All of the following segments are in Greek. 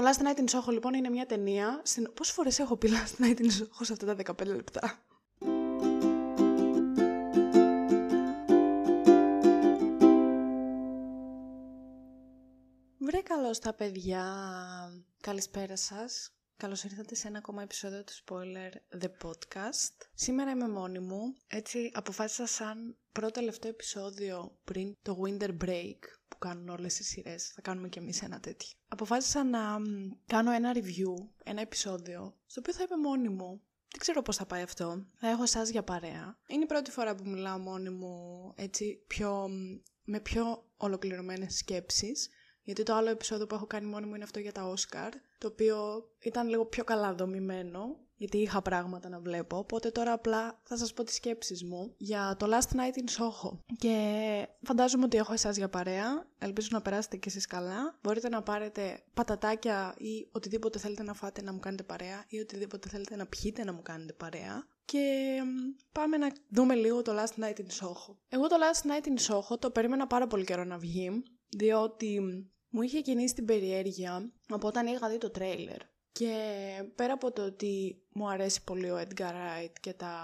Το Last Night in Soho λοιπόν είναι μια ταινία. Στην... Πόσες φορές έχω πει Last Night in Soho σε αυτά τα 15 λεπτά; Βρε καλώς τα παιδιά. Καλησπέρα σας. Καλώς ήρθατε σε ένα ακόμα επεισόδιο του Spoiler The Podcast. Σήμερα είμαι μόνη μου, έτσι αποφάσισα σαν πρώτο τελευταίο επεισόδιο πριν το Winter Break που κάνουν όλες οι σειρές, θα κάνουμε κι εμείς ένα τέτοιο. Αποφάσισα να κάνω ένα review, ένα επεισόδιο, στο οποίο θα είμαι μόνη μου. Δεν ξέρω πώς θα πάει αυτό. Θα έχω εσάς για παρέα. Είναι η πρώτη φορά που μιλάω μόνη μου έτσι πιο, με πιο ολοκληρωμένες σκέψεις. Γιατί το άλλο επεισόδιο που έχω κάνει μόνη μου είναι αυτό για τα Όσκαρ, το οποίο ήταν λίγο πιο καλά δομημένο, γιατί είχα πράγματα να βλέπω, οπότε τώρα απλά θα σας πω τις σκέψεις μου για το Last Night in Soho. Και φαντάζομαι ότι έχω εσάς για παρέα, ελπίζω να περάσετε και εσείς καλά. Μπορείτε να πάρετε πατατάκια ή οτιδήποτε θέλετε να φάτε να μου κάνετε παρέα ή οτιδήποτε θέλετε να πιείτε να μου κάνετε παρέα. Και πάμε να δούμε λίγο το Last Night in Soho. Εγώ το Last Night in Soho το περίμενα πάρα πολύ καιρό να βγει, διότι μου είχε κινήσει την περιέργεια από όταν είχα δει το τρέιλερ. Και πέρα από το ότι μου αρέσει πολύ ο Edgar Wright και τα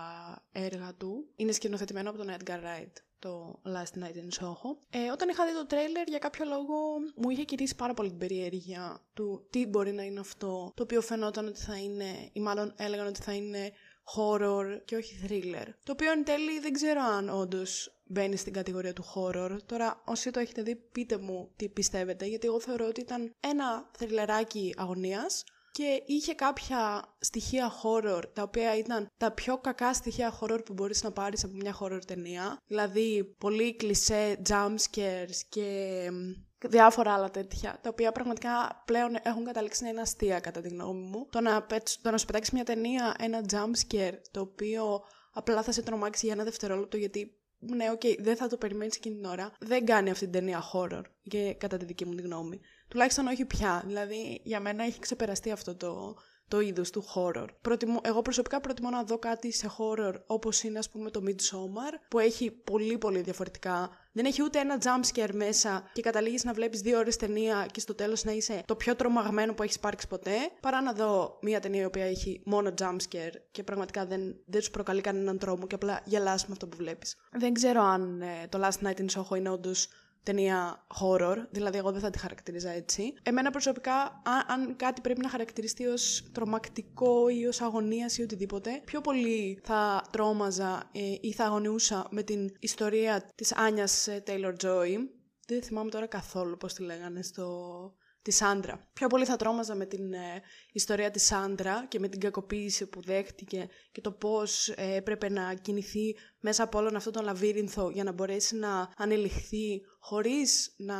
έργα του, είναι σκηνοθετημένο από τον Edgar Wright το Last Night in Soho. Ε, όταν είχα δει το τρέιλερ, για κάποιο λόγο μου είχε κηρύσει πάρα πολύ την περιέργεια του τι μπορεί να είναι αυτό, το οποίο φαινόταν ότι θα είναι, ή μάλλον έλεγαν ότι θα είναι horror και όχι thriller. Το οποίο εν τέλει δεν ξέρω αν όντως μπαίνει στην κατηγορία του horror. Τώρα, όσοι το έχετε δει, πείτε μου τι πιστεύετε, γιατί εγώ θεωρώ ότι ήταν ένα θρυλεράκι αγωνίας και είχε κάποια στοιχεία horror, τα οποία ήταν τα πιο κακά στοιχεία horror που μπορείς να πάρεις από μια horror ταινία. Δηλαδή, πολύ κλισέ jump scares και διάφορα άλλα τέτοια, τα οποία πραγματικά πλέον έχουν καταλήξει να είναι αστεία κατά τη γνώμη μου. Το να, το να σου πετάξεις μια ταινία, ένα jump scare, το οποίο απλά θα σε τρομάξει για ένα δευτερόλεπτο γιατί ναι, OK, okay, δεν θα το περιμένεις εκείνη την ώρα. Δεν κάνει αυτή την ταινία horror, και κατά τη δική μου τη γνώμη. Τουλάχιστον όχι πια. Δηλαδή, για μένα έχει ξεπεραστεί αυτό το, το είδος του horror. Προτιμώ, εγώ προσωπικά προτιμώ να δω κάτι σε horror όπως είναι, ας πούμε, το Midsommar, που έχει πολύ πολύ διαφορετικά. Δεν έχει ούτε ένα jump scare μέσα και καταλήγεις να βλέπεις δύο ώρες ταινία και στο τέλος να είσαι το πιο τρομαγμένο που έχει υπάρξει ποτέ, παρά να δω μια ταινία η οποία έχει μόνο jump scare και πραγματικά δεν, δεν σου προκαλεί κανέναν τρόμο και απλά γελάς με αυτό που βλέπεις. Δεν ξέρω αν ε, το Last Night in Soho είναι όντως ταινία horror, δηλαδή εγώ δεν θα τη χαρακτηρίζα έτσι. Εμένα προσωπικά, αν, κάτι πρέπει να χαρακτηριστεί ως τρομακτικό ή ως αγωνίας ή οτιδήποτε, πιο πολύ θα τρόμαζα ε, ή θα αγωνιούσα με την ιστορία της Άνιας ε, Taylor Joy. Δεν θυμάμαι τώρα καθόλου πώς τη λέγανε στο, τη Σάντρα. Πιο πολύ θα τρόμαζα με την ε, ιστορία της Σάντρα και με την κακοποίηση που δέχτηκε και το πώς ε, έπρεπε να κινηθεί μέσα από όλον αυτό τον λαβύρινθο για να μπορέσει να ανελιχθεί χωρίς να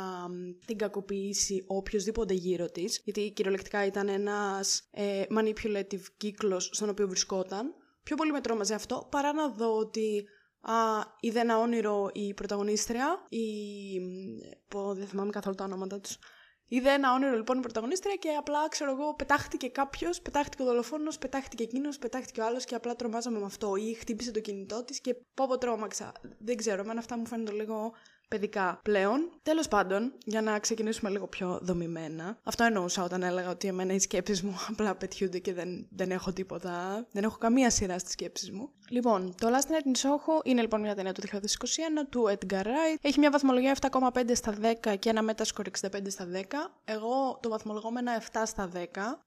την κακοποιήσει οποιοδήποτε γύρω της, γιατί κυριολεκτικά ήταν ένας ε, manipulative κύκλος στον οποίο βρισκόταν. Πιο πολύ με τρόμαζε αυτό παρά να δω ότι Α, είδε ένα όνειρο η πρωταγωνίστρια, η... Πω, δεν θυμάμαι καθόλου τα ονόματα τους. Είδε ένα όνειρο λοιπόν η πρωταγωνίστρια και απλά ξέρω εγώ πετάχτηκε κάποιος, πετάχτηκε ο δολοφόνος, πετάχτηκε εκείνος, πετάχτηκε ο άλλος και απλά τρομάζαμε με αυτό. Ή χτύπησε το κινητό της και πω πω τρόμαξα. Δεν ξέρω, εμένα αυτά μου φαίνονται λίγο παιδικά πλέον. Τέλος πάντων, για να ξεκινήσουμε λίγο πιο δομημένα. Αυτό εννοούσα όταν έλεγα ότι εμένα οι σκέψεις μου απλά πετιούνται και δεν, δεν έχω τίποτα. Δεν έχω καμία σειρά στις σκέψεις μου. Λοιπόν, το Last Night in Soho είναι λοιπόν μια ταινία του 2021 του Edgar Wright. Έχει μια βαθμολογία 7,5 στα 10 και ένα Metascore 65 στα 10. Εγώ το βαθμολογώ με ένα 7 στα 10.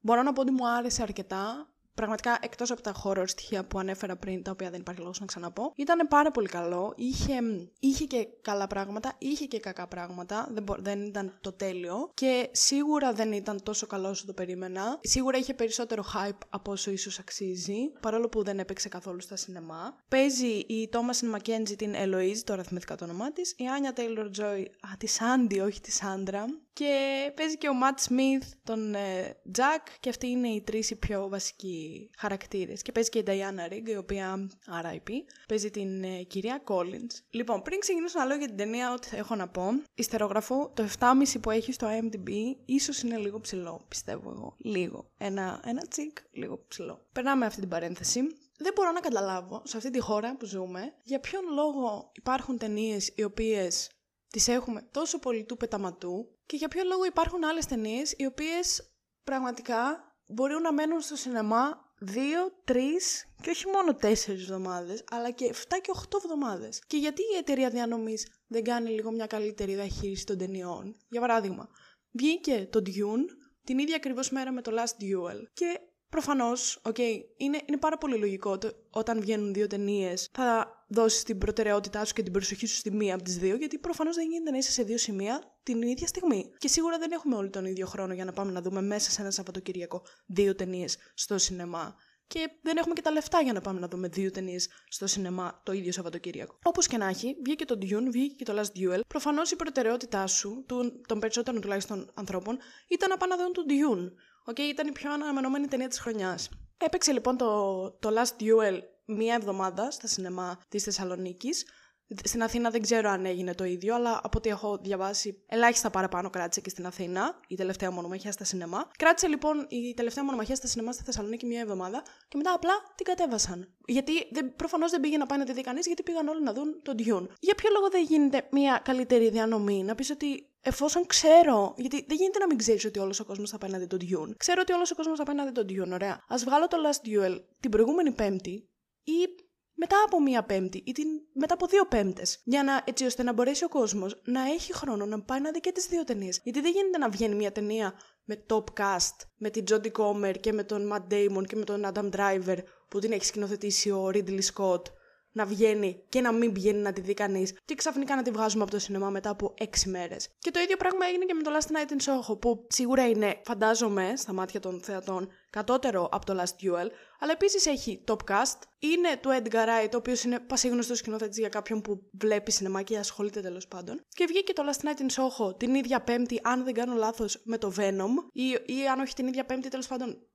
Μπορώ να πω ότι μου άρεσε αρκετά πραγματικά εκτός από τα horror στοιχεία που ανέφερα πριν, τα οποία δεν υπάρχει λόγος να ξαναπώ, ήταν πάρα πολύ καλό. Είχε, είχε και καλά πράγματα, είχε και κακά πράγματα. Δεν, δεν ήταν το τέλειο. Και σίγουρα δεν ήταν τόσο καλό όσο το περίμενα. Σίγουρα είχε περισσότερο hype από όσο ίσως αξίζει, παρόλο που δεν έπαιξε καθόλου στα σινεμά. Παίζει η Thomasin McKenzie την Eloise, τώρα θυμήθηκα το όνομά της. Η Anya Taylor Joy, α, τη Sandy, όχι τη Sandra. Και παίζει και ο Matt Smith, τον ε, Jack, και αυτοί είναι οι τρεις οι πιο βασικοί χαρακτήρες. Και παίζει και η Diana Rigg, η οποία RIP, παίζει την ε, κυρία Collins. Λοιπόν, πριν ξεκινήσω να λέω για την ταινία, ό,τι έχω να πω, ιστερογραφώ το 7,5 που έχει στο IMDb, ίσως είναι λίγο ψηλό, πιστεύω εγώ. Λίγο. Ένα, ένα τσικ, λίγο ψηλό. Περνάμε αυτή την παρένθεση. Δεν μπορώ να καταλάβω σε αυτή τη χώρα που ζούμε για ποιον λόγο υπάρχουν ταινίες οι οποίες τις έχουμε τόσο πολύ του πεταματού και για ποιο λόγο υπάρχουν άλλες ταινίες οι οποίες πραγματικά μπορούν να μένουν στο σινεμά δύο, τρεις και όχι μόνο τέσσερις εβδομάδες, αλλά και 7 και 8 εβδομάδες. Και γιατί η εταιρεία διανομής δεν κάνει λίγο μια καλύτερη διαχείριση των ταινιών; Για παράδειγμα, βγήκε το Dune την ίδια ακριβώς μέρα με το Last Duel. Και Προφανώς, okay, είναι, είναι πάρα πολύ λογικό ότι όταν βγαίνουν δύο ταινίες θα δώσεις την προτεραιότητά σου και την προσοχή σου στη μία από τις δύο, γιατί προφανώς δεν γίνεται να είσαι σε δύο σημεία την ίδια στιγμή. Και σίγουρα δεν έχουμε όλοι τον ίδιο χρόνο για να πάμε να δούμε μέσα σε ένα Σαββατοκύριακο δύο ταινίες στο σινεμά. Και δεν έχουμε και τα λεφτά για να πάμε να δούμε δύο ταινίες στο σινεμά το ίδιο Σαββατοκύριακο. Όπως και να έχει, βγήκε το Dune, βγήκε και το Last Duel. Προφανώς η προτεραιότητά σου, των περισσότερων τουλάχιστον ανθρώπων, ήταν να πάνε να δουν τον Dune. Okay, ήταν η πιο αναμενόμενη ταινία της χρονιάς. Έπαιξε λοιπόν το, το Last Duel μία εβδομάδα στα σινεμά της Θεσσαλονίκης. Στην Αθήνα δεν ξέρω αν έγινε το ίδιο, αλλά από ό,τι έχω διαβάσει, ελάχιστα παραπάνω κράτησε και στην Αθήνα, η τελευταία μονομαχία στα σινεμά. Κράτησε λοιπόν η τελευταία μονομαχία στα σινεμά στη Θεσσαλονίκη μία εβδομάδα και μετά απλά την κατέβασαν. Γιατί προφανώς δεν πήγε να πάει να τη δει κανείς, γιατί πήγαν όλοι να δουν τον Dune. Για ποιο λόγο δεν γίνεται μία καλύτερη διανομή, να πεις ότι εφόσον ξέρω, γιατί δεν γίνεται να μην ξέρεις ότι όλος ο κόσμος θα πάει να δει τον Dune. Ξέρω ότι όλος ο κόσμος θα πάει να δει τον Dune, ωραία. Α βγάλω το Last Duel την προηγούμενη Πέμπτη ή μετά από μία Πέμπτη ή την, μετά από δύο Πέμπτες. Για να, έτσι ώστε να μπορέσει ο κόσμος να έχει χρόνο να πάει να δει και τις δύο ταινίες. Γιατί δεν γίνεται να βγαίνει μία ταινία με top cast, με την Jodie Comer και με τον Matt Damon και με τον Adam Driver που την έχει σκηνοθετήσει ο Ridley Scott να βγαίνει και να μην πηγαίνει να τη δει κανείς, και ξαφνικά να τη βγάζουμε από το σινεμά μετά από 6 μέρες. Και το ίδιο πράγμα έγινε και με το Last Night in Soho, που σίγουρα είναι, φαντάζομαι, στα μάτια των θεατών, κατώτερο από το Last Duel, αλλά επίσης έχει top cast. Είναι του Edgar Wright, ο οποίος είναι πασίγνωστος σκηνοθέτης για κάποιον που βλέπει σινεμά και ασχολείται τέλος πάντων. Και βγήκε το Last Night in Soho την ίδια Πέμπτη, αν δεν κάνω λάθος, με το Venom, ή, ή αν όχι την ίδια Πέμπτη, τέλος πάντων,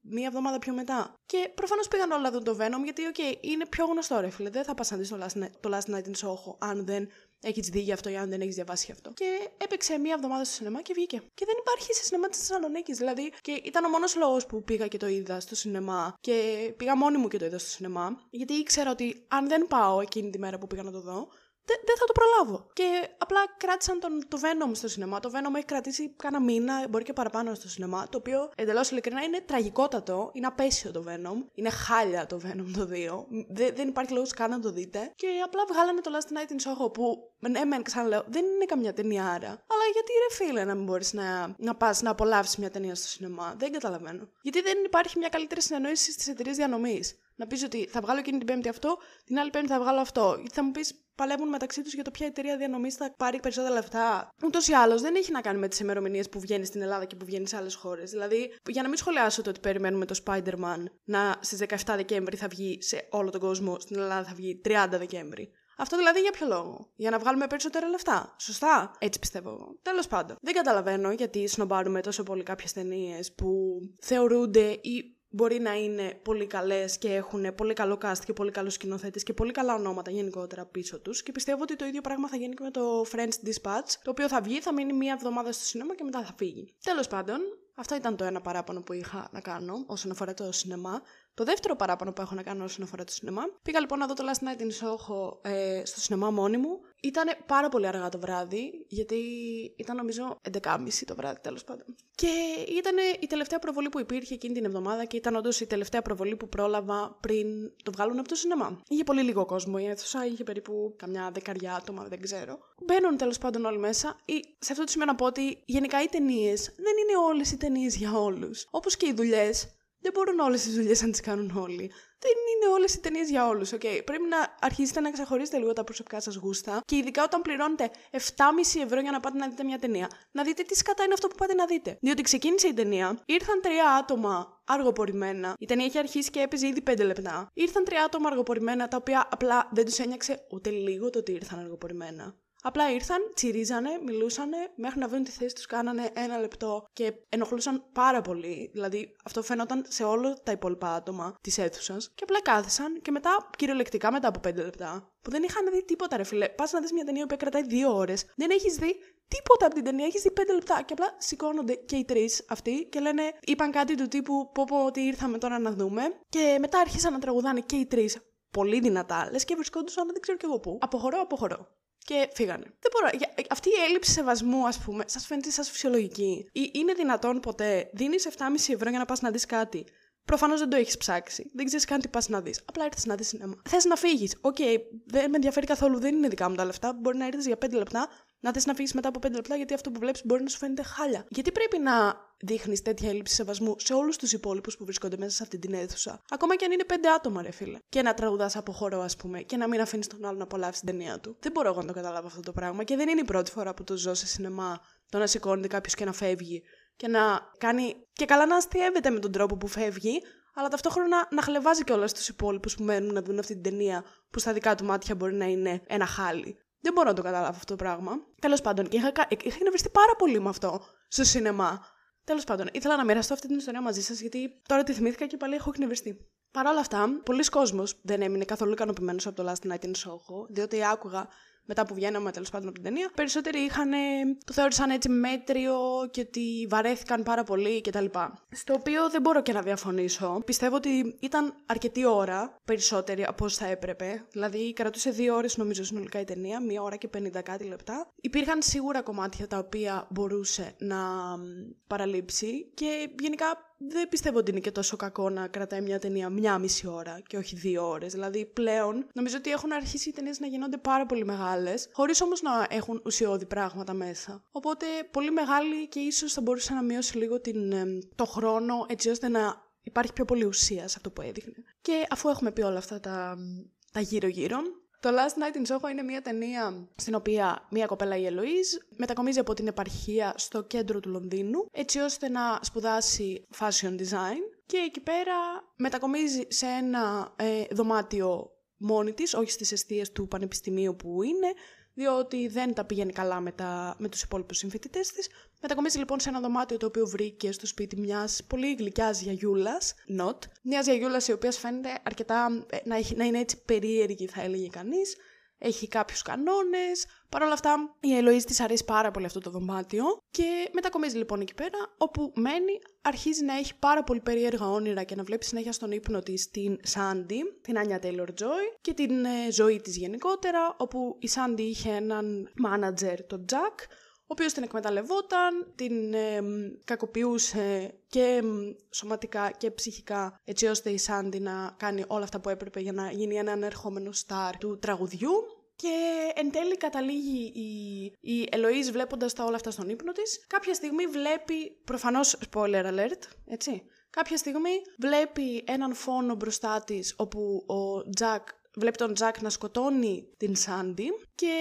μία εβδομάδα πιο μετά. Και προφανώς πήγαν όλοι να δουν το Venom, γιατί, ok, okay, είναι πιο γνωστό ρε φίλε. Δεν θα πας να δεις το, το Last Night in Soho αν δεν έχεις δει γι' αυτό ή αν δεν έχεις διαβάσει γι' αυτό. Και έπαιξε μία εβδομάδα στο σινεμά και βγήκε. Και δεν υπάρχει σε σινεμά της Θεσσαλονίκης. Δηλαδή, και ήταν ο μόνος λόγος που πήγα και το είδα στο σινεμά. Και πήγα μόνη μου και το είδα στο σινεμά. Γιατί ήξερα ότι αν δεν πάω εκείνη τη μέρα που πήγα να το δω, δεν θα το προλάβω. Και απλά κράτησαν τον, το Venom στο σινεμά. Το Venom έχει κρατήσει κάνα μήνα, μπορεί και παραπάνω στο σινεμά. Το οποίο εντελώς ειλικρινά είναι τραγικότατο. Είναι απαίσιο το Venom. Είναι χάλια το Venom το 2. Δεν, δεν υπάρχει λόγος καν να το δείτε. Και απλά βγάλανε το Last Night in Soho που, ναι, μεν ξαναλέω, δεν είναι καμιά ταινιάρα. Αλλά γιατί ρε φίλε να μην μπορείς να, να πας να απολαύσεις μια ταινία στο σινεμά; Δεν καταλαβαίνω. Γιατί δεν υπάρχει μια καλύτερη συνεννόηση στις εταιρείες διανομής. Να πεις ότι θα βγάλω εκείνη την Πέμπτη αυτό, την άλλη Πέμπτη θα βγάλω αυτό. Γιατί θα μου πεις παλεύουν μεταξύ τους για το ποια εταιρεία διανομής θα πάρει περισσότερα λεφτά. Ούτως ή άλλως δεν έχει να κάνει με τις ημερομηνίες που βγαίνει στην Ελλάδα και που βγαίνει σε άλλες χώρες. Δηλαδή, για να μην σχολιάσω το ότι περιμένουμε το Spider-Man να στις 17 Δεκέμβρη θα βγει σε όλο τον κόσμο, στην Ελλάδα θα βγει 30 Δεκέμβρη. Αυτό δηλαδή για ποιο λόγο; Για να βγάλουμε περισσότερα λεφτά. Σωστά; Έτσι πιστεύω εγώ. Τέλος πάντων. Δεν καταλαβαίνω γιατί σνομπάρουμε τόσο πολύ κάποιες ταινίες που θεωρούνται ή μπορεί να είναι πολύ καλές και έχουν πολύ καλό cast και πολύ καλούς σκηνοθέτες και πολύ καλά ονόματα γενικότερα πίσω τους. Και πιστεύω ότι το ίδιο πράγμα θα γίνει και με το French Dispatch, το οποίο θα βγει, θα μείνει μία εβδομάδα στο σινέμα και μετά θα φύγει. Τέλος πάντων, αυτό ήταν το ένα παράπονο που είχα να κάνω όσον αφορά το σινεμά. Το δεύτερο παράπονο που έχω να κάνω όσον αφορά το σινεμά. Πήγα λοιπόν να δω το Last Night in Soho ε, στο σινεμά μόνη μου. Ήταν πάρα πολύ αργά το βράδυ, γιατί ήταν νομίζω 11.30 το βράδυ τέλος πάντων. Και ήταν η τελευταία προβολή που υπήρχε εκείνη την εβδομάδα και ήταν όντως η τελευταία προβολή που πρόλαβα πριν το βγάλουν από το σινεμά. Είχε πολύ λίγο κόσμο η αίθουσα, είχε περίπου καμιά δεκαριά άτομα, δεν ξέρω. Μπαίνουν τέλος πάντων όλοι μέσα. Ή, σε αυτό το σημείο να πω ότι γενικά οι ταινίες δεν είναι όλες οι ταινίες για όλους. Όπως και οι δουλειές δεν μπορούν όλες τι δουλειές να τις κάνουν όλοι. Δεν είναι όλες οι ταινίες για όλους, okay. Πρέπει να αρχίσετε να ξεχωρίσετε λίγο τα προσωπικά σας γούστα και ειδικά όταν πληρώνετε 7,5 ευρώ για να πάτε να δείτε μια ταινία, να δείτε τι σκατά είναι αυτό που πάτε να δείτε. Διότι ξεκίνησε η ταινία, ήρθαν τρία άτομα αργοπορημένα. Η ταινία είχε αρχίσει και έπαιζε ήδη 5 λεπτά. Ήρθαν τρία άτομα αργοπορημένα τα οποία απλά δεν τους ένιωξε ούτε λίγο το ότι ήρθαν αργοπορημένα. Απλά ήρθαν, τσιρίζανε, μιλούσαν, μέχρι να βρουν τη θέση τους, κάνανε ένα λεπτό και ενοχλούσαν πάρα πολύ. Δηλαδή, αυτό φαίνονταν σε όλα τα υπόλοιπα άτομα της αίθουσας. Και απλά κάθισαν και μετά, κυριολεκτικά μετά από πέντε λεπτά, που δεν είχαν δει τίποτα, ρε φίλε. Πας να δεις μια ταινία που κρατάει δύο ώρες, δεν έχεις δει τίποτα από την ταινία, έχεις δει πέντε λεπτά. Και απλά σηκώνονται και οι τρεις αυτοί και λένε, είπαν κάτι του τύπου πω πω ότι ήρθαμε τώρα να δούμε. Και μετά άρχισαν να τραγουδάνε και οι τρεις πολύ δυνατά, λες και βρισκόντουσαν δεν ξέρω κι εγώ πού. Αποχωρώ, αποχωρώ. Και φύγανε. Δεν μπορώ. Αυτή η έλλειψη σεβασμού, ας πούμε, σας φαίνεται σα φυσιολογική; Ή είναι δυνατόν ποτέ δίνεις 7,5 ευρώ για να πας να δεις κάτι; Προφανώς δεν το έχεις ψάξει. Δεν ξέρεις καν τι πας να δεις. Απλά ήρθες να δεις σινέμα. Θες να φύγεις. Ok, okay, δεν με ενδιαφέρει καθόλου. Δεν είναι δικά μου τα λεφτά. Μπορεί να έρθεις για 5 λεπτά, να θες να φύγεις μετά από 5 λεπτά γιατί αυτό που βλέπεις μπορεί να σου φαίνεται χάλια. Γιατί πρέπει να δείχνεις τέτοια έλλειψη σεβασμού σε όλους τους υπόλοιπους που βρίσκονται μέσα σε αυτή την αίθουσα; Ακόμα και αν είναι 5 άτομα, ρε φίλε. Και να τραγουδάς από χώρο, ας πούμε, και να μην αφήνεις τον άλλο να απολαύσει την ταινία του. Δεν μπορώ εγώ να το καταλάβω αυτό το πράγμα και δεν είναι η πρώτη φορά που το ζω σε σινεμά το να σηκώνεται κάποιος και να φεύγει και να κάνει. και καλά να αστείευεται με τον τρόπο που φεύγει, αλλά ταυτόχρονα να χλεβάζει και όλα τους υπόλοιπους που μένουν να δουν αυτή την ταινία που στα δικά του μάτια μπορεί να είναι ένα χάλι. Δεν μπορώ να το καταλάβω αυτό το πράγμα. Τέλος πάντων, και είχα, είχα εκνευριστεί πάρα πολύ με αυτό στο σινεμά. Τέλος πάντων, ήθελα να μοιραστώ αυτή την ιστορία μαζί σας, γιατί τώρα τη θυμήθηκα και πάλι έχω εκνευριστεί. Παρ' όλα αυτά, πολλοί κόσμος δεν έμεινε καθόλου ικανοποιημένος από το Last Night in Soho, διότι άκουγα μετά που βγαίναμε τέλος πάντων από την ταινία, περισσότεροι είχαν, το θεώρησαν έτσι μέτριο και ότι βαρέθηκαν πάρα πολύ κτλ. Στο οποίο δεν μπορώ και να διαφωνήσω. Πιστεύω ότι ήταν αρκετή ώρα περισσότερη από όσο θα έπρεπε. Δηλαδή κρατούσε δύο ώρες νομίζω συνολικά η ταινία, μία ώρα και 50 κάτι λεπτά. Υπήρχαν σίγουρα κομμάτια τα οποία μπορούσε να παραλείψει και γενικά δεν πιστεύω ότι είναι και τόσο κακό να κρατάει μια ταινία μια μισή ώρα και όχι δύο ώρες. Δηλαδή πλέον νομίζω ότι έχουν αρχίσει οι ταινίες να γίνονται πάρα πολύ μεγάλες, χωρίς όμως να έχουν ουσιώδη πράγματα μέσα. Οπότε πολύ μεγάλη και ίσως θα μπορούσε να μειώσει λίγο την, το χρόνο έτσι ώστε να υπάρχει πιο πολύ ουσία σε αυτό που έδειχνε. Και αφού έχουμε πει όλα αυτά τα, τα γύρω-γύρω, το Last Night in Soho είναι μια ταινία στην οποία μια κοπέλα η Ελοίζ μετακομίζει από την επαρχία στο κέντρο του Λονδίνου έτσι ώστε να σπουδάσει fashion design. Και εκεί πέρα μετακομίζει σε ένα ε, δωμάτιο μόνη της, όχι στις αιστείες του πανεπιστημίου που είναι, διότι δεν τα πηγαίνει καλά με, τα, με τους υπόλοιπους συμφοιτητές της. Μετακομίζει λοιπόν σε ένα δωμάτιο το οποίο βρήκε στο σπίτι μιας πολύ γλυκιάς γιαγιούλας, not, μιας γιαγιούλας η οποία φαίνεται αρκετά ε, να, έχει, να είναι έτσι περίεργη θα έλεγε κανείς, έχει κάποιους κανόνες. Παρ' όλα αυτά η Ελοΐζ της αρέσει πάρα πολύ αυτό το δωμάτιο και μετακομίζει λοιπόν εκεί πέρα όπου μένει, αρχίζει να έχει πάρα πολύ περίεργα όνειρα και να βλέπει συνέχεια στον ύπνο της την Σάντι, την Άνια Τέιλορ Τζόι και την ε, ζωή της γενικότερα όπου η Σάντι είχε έναν μάνατζερ, τον Τζακ, ο οποίος την εκμεταλλευόταν, την ε, κακοποιούσε και σωματικά και ψυχικά έτσι ώστε η Σάντι να κάνει όλα αυτά που έπρεπε για να γίνει ένα ανερχόμενο στάρ του τραγουδιού. Και εν τέλει καταλήγει η, η Ελοΐζ βλέποντας τα όλα αυτά στον ύπνο της. Κάποια στιγμή βλέπει, προφανώς spoiler alert, έτσι. Κάποια στιγμή βλέπει έναν φόνο μπροστά της όπου ο Τζακ βλέπει τον Τζακ να σκοτώνει την Σάντι και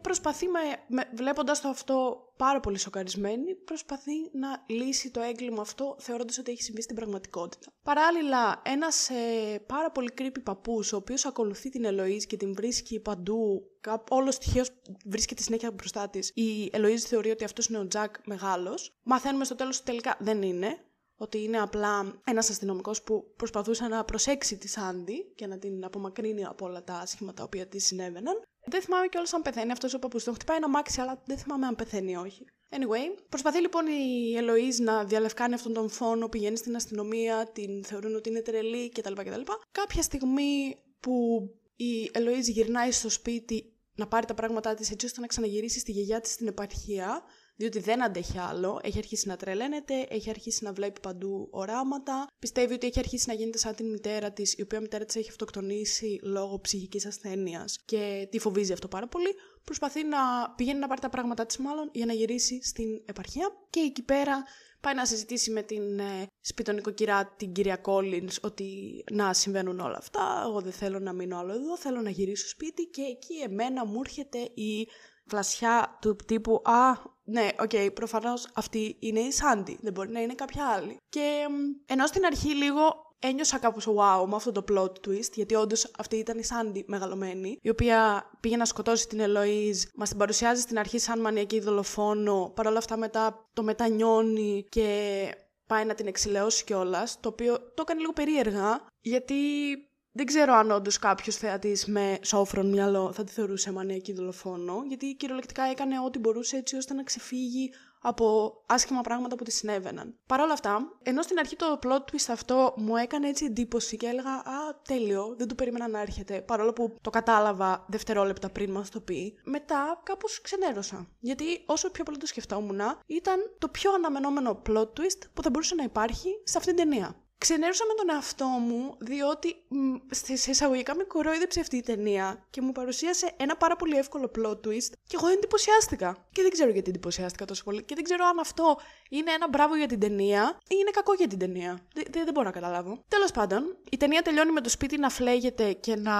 προσπαθεί, με, με, βλέποντας το αυτό πάρα πολύ σοκαρισμένη, προσπαθεί να λύσει το έγκλημα αυτό θεωρώντας ότι έχει συμβεί στην πραγματικότητα. Παράλληλα, ένας ε, πάρα πολύ creepy παππούς, ο οποίος ακολουθεί την Ελοΐζ και την βρίσκει παντού, όλος τυχαίως βρίσκεται συνέχεια μπροστά της. Η Ελοΐζ θεωρεί ότι αυτός είναι ο Τζακ μεγάλος. Μαθαίνουμε στο τέλος ότι τελικά δεν είναι ότι είναι απλά ένας αστυνομικός που προσπαθούσε να προσέξει τη Σάντι και να την απομακρύνει από όλα τα άσχημα τα οποία της συνέβαιναν. Δεν θυμάμαι κιόλας αν πεθαίνει αυτός ο παππούς. Τον χτυπάει ένα μάξι, αλλά δεν θυμάμαι αν πεθαίνει ή όχι. Anyway, προσπαθεί λοιπόν η Ελοίζ να διαλευκάνει αυτόν τον φόνο, πηγαίνει στην αστυνομία, την θεωρούν ότι είναι τρελή κτλ. κτλ. Κάποια στιγμή που η Ελοίζ γυρνάει στο σπίτι να πάρει τα πράγματά της έτσι ώστε να ξαναγυρίσει στη γιαγιά της στην επαρχία, διότι δεν αντέχει άλλο, έχει αρχίσει να τρελαίνεται, έχει αρχίσει να βλέπει παντού οράματα, πιστεύει ότι έχει αρχίσει να γίνεται σαν την μητέρα της, η οποία μητέρα της έχει αυτοκτονήσει λόγω ψυχικής ασθένειας και τη φοβίζει αυτό πάρα πολύ. Προσπαθεί να πηγαίνει να πάρει τα πράγματά της, μάλλον, για να γυρίσει στην επαρχία. Και εκεί πέρα πάει να συζητήσει με την ε, σπιτονικοκυρά την κυρία Κόλλινς ότι να συμβαίνουν όλα αυτά, εγώ δεν θέλω να μείνω άλλο εδώ, θέλω να γυρίσω σπίτι και εκεί εμένα μου έρχεται η φλασιά του τύπου «Α, ναι, ok, okay, προφανώς αυτή είναι η Σάντι, δεν μπορεί να είναι κάποια άλλη». Και ενώ στην αρχή λίγο ένιωσα κάπως wow με αυτό το plot twist, γιατί όντως αυτή ήταν η Σάντι μεγαλωμένη, η οποία πήγε να σκοτώσει την Ελοΐζ, μας την παρουσιάζει στην αρχή σαν μανιακή δολοφόνο, παρόλα αυτά μετά το μετανιώνει και πάει να την εξηλαιώσει κιόλας, το οποίο το έκανε λίγο περίεργα, γιατί δεν ξέρω αν όντως κάποιος θεατή με σόφρον μυαλό θα τη θεωρούσε μανιακή δολοφόνο, γιατί κυριολεκτικά έκανε ό,τι μπορούσε έτσι ώστε να ξεφύγει από άσχημα πράγματα που τη συνέβαιναν. Παρ' όλα αυτά, ενώ στην αρχή το plot twist αυτό μου έκανε έτσι εντύπωση και έλεγα Α, τέλειο, δεν το περίμενα να έρχεται, παρόλο που το κατάλαβα δευτερόλεπτα πριν μας το πει, μετά κάπως ξενέρωσα. Γιατί όσο πιο πολύ το σκεφτόμουν, ήταν το πιο αναμενόμενο plot twist που θα μπορούσε να υπάρχει σε αυτήν την ταινία. Ξενέρωσα με τον εαυτό μου, διότι σε εισαγωγικά με κορόιδεψε αυτή η ταινία και μου παρουσίασε ένα πάρα πολύ εύκολο plot twist και εγώ εντυπωσιάστηκα. Και δεν ξέρω γιατί εντυπωσιάστηκα τόσο πολύ. Και δεν ξέρω αν αυτό είναι ένα μπράβο για την ταινία ή είναι κακό για την ταινία. Δεν, δεν, δεν μπορώ να καταλάβω. Τέλος πάντων, η ταινία τελειώνει με το σπίτι να φλέγεται και, να...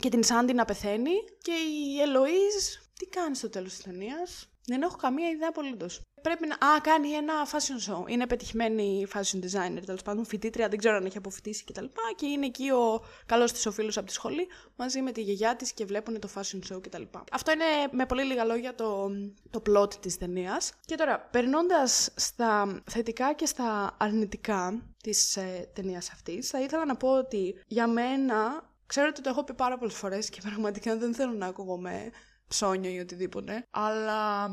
και την Σάντι να πεθαίνει και η Ελοίζ. Τι κάνει στο τέλος της ταινίας; Δεν έχω καμία ιδέα απολύτως. Πρέπει να. Α, κάνει ένα fashion show. Είναι πετυχημένη fashion designer, τέλος πάντων, φοιτήτρια, δεν ξέρω αν έχει αποφοιτήσει κτλ. Και, και είναι εκεί ο καλός της ο φίλος από τη σχολή, μαζί με τη γιαγιά της και βλέπουν το fashion show κτλ. Αυτό είναι με πολύ λίγα λόγια το, το plot της ταινίας. Και τώρα, περνώντας στα θετικά και στα αρνητικά της ε, ταινίας αυτής, θα ήθελα να πω ότι για μένα. Ξέρω ότι το έχω πει πάρα πολλές φορές και πραγματικά δεν θέλω να ακούγομαι ψώνιο ή οτιδήποτε. Αλλά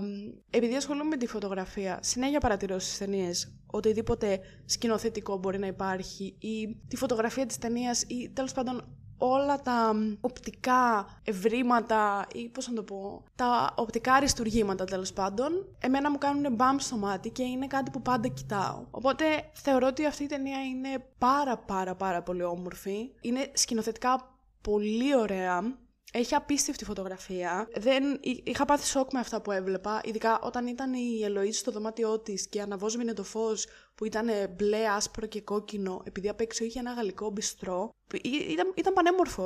επειδή ασχολούμαι με τη φωτογραφία, συνέχεια παρατηρώ στις ταινίες οτιδήποτε σκηνοθετικό μπορεί να υπάρχει ή τη φωτογραφία της ταινίας ή τέλος πάντων όλα τα οπτικά ευρήματα ή πώς να το πω, τα οπτικά αριστουργήματα τέλος πάντων, εμένα μου κάνουν μπαμ στο μάτι και είναι κάτι που πάντα κοιτάω. Οπότε θεωρώ ότι αυτή η ταινία είναι πάρα πάρα πάρα πολύ όμορφη, είναι σκηνοθετικά πολύ ωραία έχει απίστευτη φωτογραφία. Δεν... Είχα πάθει σοκ με αυτά που έβλεπα, ειδικά όταν ήταν η Ελοή στο δωμάτιό της και αναβόσμηνε το φως που ήταν μπλε, άσπρο και κόκκινο, επειδή απ' έξω είχε ένα γαλλικό μπιστρό. Ήταν, ήταν πανέμορφο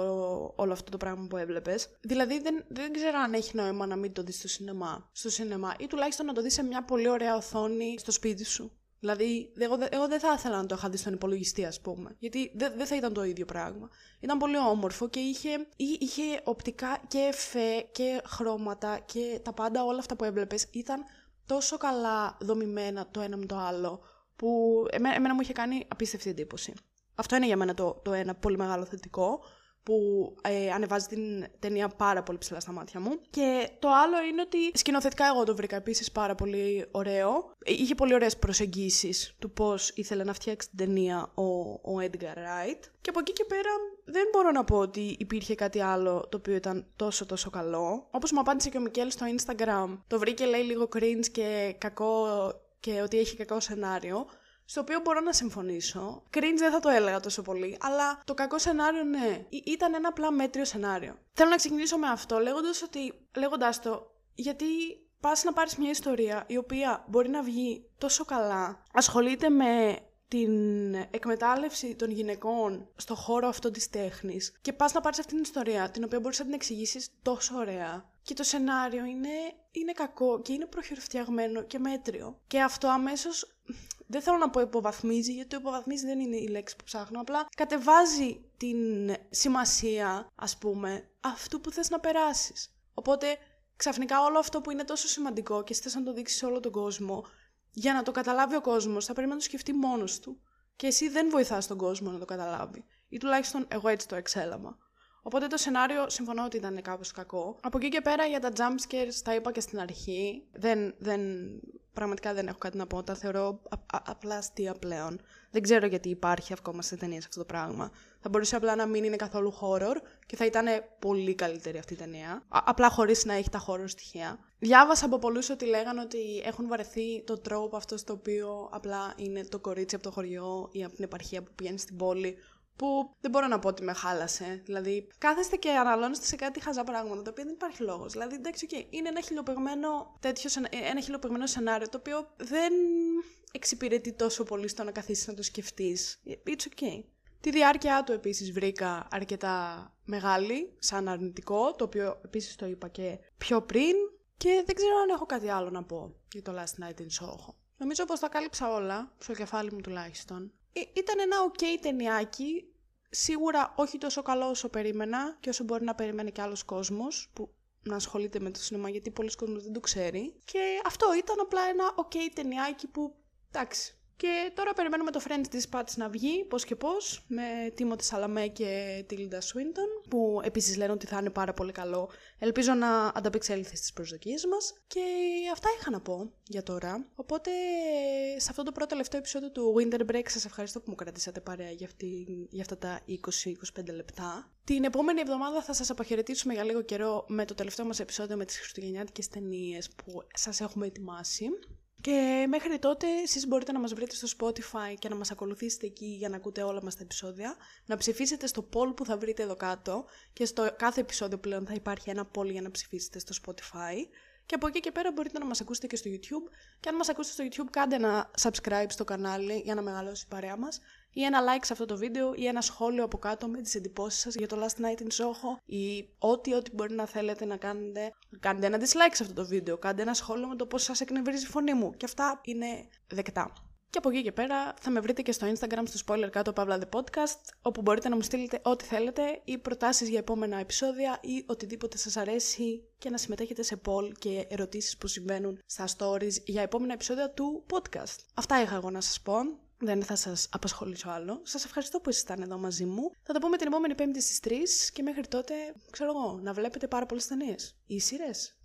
όλο αυτό το πράγμα που έβλεπες. Δηλαδή δεν, δεν ξέρω αν έχει νόημα να μην το δεις στο σινεμά. Στο σινεμά, ή τουλάχιστον να το δεις σε μια πολύ ωραία οθόνη στο σπίτι σου. Δηλαδή, εγώ, εγώ δεν θα ήθελα να το είχα δει στον υπολογιστή, ας πούμε. Γιατί δεν, δεν θα ήταν το ίδιο πράγμα. Ήταν πολύ όμορφο και είχε, είχε οπτικά και εφέ και χρώματα και τα πάντα, όλα αυτά που έβλεπες ήταν τόσο καλά δομημένα το ένα με το άλλο, που εμένα, εμένα μου είχε κάνει απίστευτη εντύπωση. Αυτό είναι για μένα το, το ένα πολύ μεγάλο θετικό που ε, ανεβάζει την ταινία πάρα πολύ ψηλά στα μάτια μου. Και το άλλο είναι ότι σκηνοθετικά εγώ το βρήκα επίσης πάρα πολύ ωραίο. Ε, είχε πολύ ωραίες προσεγγίσεις του πώς ήθελε να φτιάξει την ταινία ο, ο Edgar Wright. Και από εκεί και πέρα δεν μπορώ να πω ότι υπήρχε κάτι άλλο το οποίο ήταν τόσο τόσο καλό. Όπως μου απάντησε και ο Μικέλ στο Instagram, το βρήκε λέει λίγο cringe και κακό και ότι έχει κακό σενάριο στο οποίο μπορώ να συμφωνήσω. Cringe δεν θα το έλεγα τόσο πολύ, αλλά το κακό σενάριο ναι, ήταν ένα απλά μέτριο σενάριο. Θέλω να ξεκινήσω με αυτό λέγοντας ότι, λέγοντας το, γιατί πας να πάρεις μια ιστορία η οποία μπορεί να βγει τόσο καλά, ασχολείται με την εκμετάλλευση των γυναικών στο χώρο αυτό της τέχνης και πας να πάρεις αυτήν την ιστορία την οποία μπορείς να την εξηγήσεις τόσο ωραία και το σενάριο είναι, είναι κακό και είναι προχειροφτιαγμένο και μέτριο και αυτό αμέσως δεν θέλω να πω υποβαθμίζει, γιατί το υποβαθμίζει δεν είναι η λέξη που ψάχνω, απλά κατεβάζει την σημασία, ας πούμε, αυτού που θες να περάσεις. Οπότε, ξαφνικά όλο αυτό που είναι τόσο σημαντικό και θες να το δείξεις σε όλο τον κόσμο, για να το καταλάβει ο κόσμος, θα πρέπει να το σκεφτεί μόνος του. Και εσύ δεν βοηθάς τον κόσμο να το καταλάβει. Ή τουλάχιστον εγώ έτσι το εξέλαμα. Οπότε το σενάριο συμφωνώ ότι ήταν κάπως κακό. Από εκεί και πέρα για τα jumpscares τα είπα και στην αρχή. Δεν, δεν πραγματικά δεν έχω κάτι να πω. Τα θεωρώ απλά αστεία πλέον. Δεν ξέρω γιατί υπάρχει ακόμα σε ταινίες αυτό το πράγμα. Θα μπορούσε απλά να μην είναι καθόλου horror και θα ήταν πολύ καλύτερη αυτή η ταινία. απλά χωρίς να έχει τα horror στοιχεία. Διάβασα από πολλούς ότι λέγανε ότι έχουν βαρεθεί το τρόπο αυτό στο οποίο απλά είναι το κορίτσι από το χωριό ή από την επαρχία που πηγαίνει στην πόλη που δεν μπορώ να πω ότι με χάλασε. Δηλαδή, κάθεστε και αναλώνεστε σε κάτι χαζά πράγματα, τα οποία δεν υπάρχει λόγος. Δηλαδή, εντάξει, okay, είναι ένα χιλοπεγμένο, τέτοιο, ένα χιλοπεγμένο σενάριο, το οποίο δεν εξυπηρετεί τόσο πολύ στο να καθίσεις να το σκεφτείς. It's okay. Τη διάρκεια του επίσης βρήκα αρκετά μεγάλη, σαν αρνητικό, το οποίο επίσης το είπα και πιο πριν και δεν ξέρω αν έχω κάτι άλλο να πω για το Last Night in Soho. Νομίζω πως τα κάλυψα όλα, στο κεφάλι μου τουλάχιστον. Ή, ήταν ένα ok ταινιάκι, Σίγουρα όχι τόσο καλό όσο περίμενα και όσο μπορεί να περιμένει και άλλος κόσμος που να ασχολείται με το σινεμά γιατί πολλοί κόσμος δεν το ξέρει. Και αυτό ήταν απλά ένα ok ταινιάκι που εντάξει, Και τώρα περιμένουμε το Friends της Pats να βγει, πώς και πώς, με Τίμωτη Σαλαμέ και τη Λίντα Σουίντον, που επίσης λένε ότι θα είναι πάρα πολύ καλό. Ελπίζω να ανταπεξέλθει στις προσδοκίες μας. Και αυτά είχα να πω για τώρα. Οπότε, σε αυτό το πρώτο τελευταίο επεισόδιο του Winter Break, σας ευχαριστώ που μου κρατήσατε παρέα για, αυτή, για αυτά τα 20-25 λεπτά. Την επόμενη εβδομάδα θα σας αποχαιρετήσουμε για λίγο καιρό με το τελευταίο μας επεισόδιο με τις χριστουγεννιάτικες ταινίες που σας έχουμε ετοιμάσει. Και μέχρι τότε εσείς μπορείτε να μας βρείτε στο Spotify και να μας ακολουθήσετε εκεί για να ακούτε όλα μας τα επεισόδια. Να ψηφίσετε στο poll που θα βρείτε εδώ κάτω και στο κάθε επεισόδιο πλέον θα υπάρχει ένα poll για να ψηφίσετε στο Spotify. Και από εκεί και πέρα μπορείτε να μας ακούσετε και στο YouTube. Και αν μας ακούσετε στο YouTube κάντε ένα subscribe στο κανάλι για να μεγαλώσει η παρέα μας ή ένα like σε αυτό το βίντεο ή ένα σχόλιο από κάτω με τις εντυπώσεις σας για το Last Night in Soho ή ό,τι ό,τι μπορεί να θέλετε να κάνετε. Κάντε ένα dislike σε αυτό το βίντεο, κάντε ένα σχόλιο με το πώς σας εκνευρίζει η φωνή μου και αυτά είναι δεκτά. Και από εκεί και πέρα θα με βρείτε και στο Instagram στο spoiler κάτω Pavla The Podcast όπου μπορείτε να μου στείλετε ό,τι θέλετε ή προτάσεις για επόμενα επεισόδια ή οτιδήποτε σας αρέσει και να συμμετέχετε σε poll και ερωτήσεις που συμβαίνουν στα stories για επόμενα επεισόδια του podcast. Αυτά είχα εγώ να σας πω. Δεν θα σας απασχολήσω άλλο. Σας ευχαριστώ που ήσασταν εδώ μαζί μου. Θα τα πούμε την επόμενη Πέμπτη στις 3 και μέχρι τότε, ξέρω εγώ, να βλέπετε πάρα πολλές ταινίες. Ή σειρές.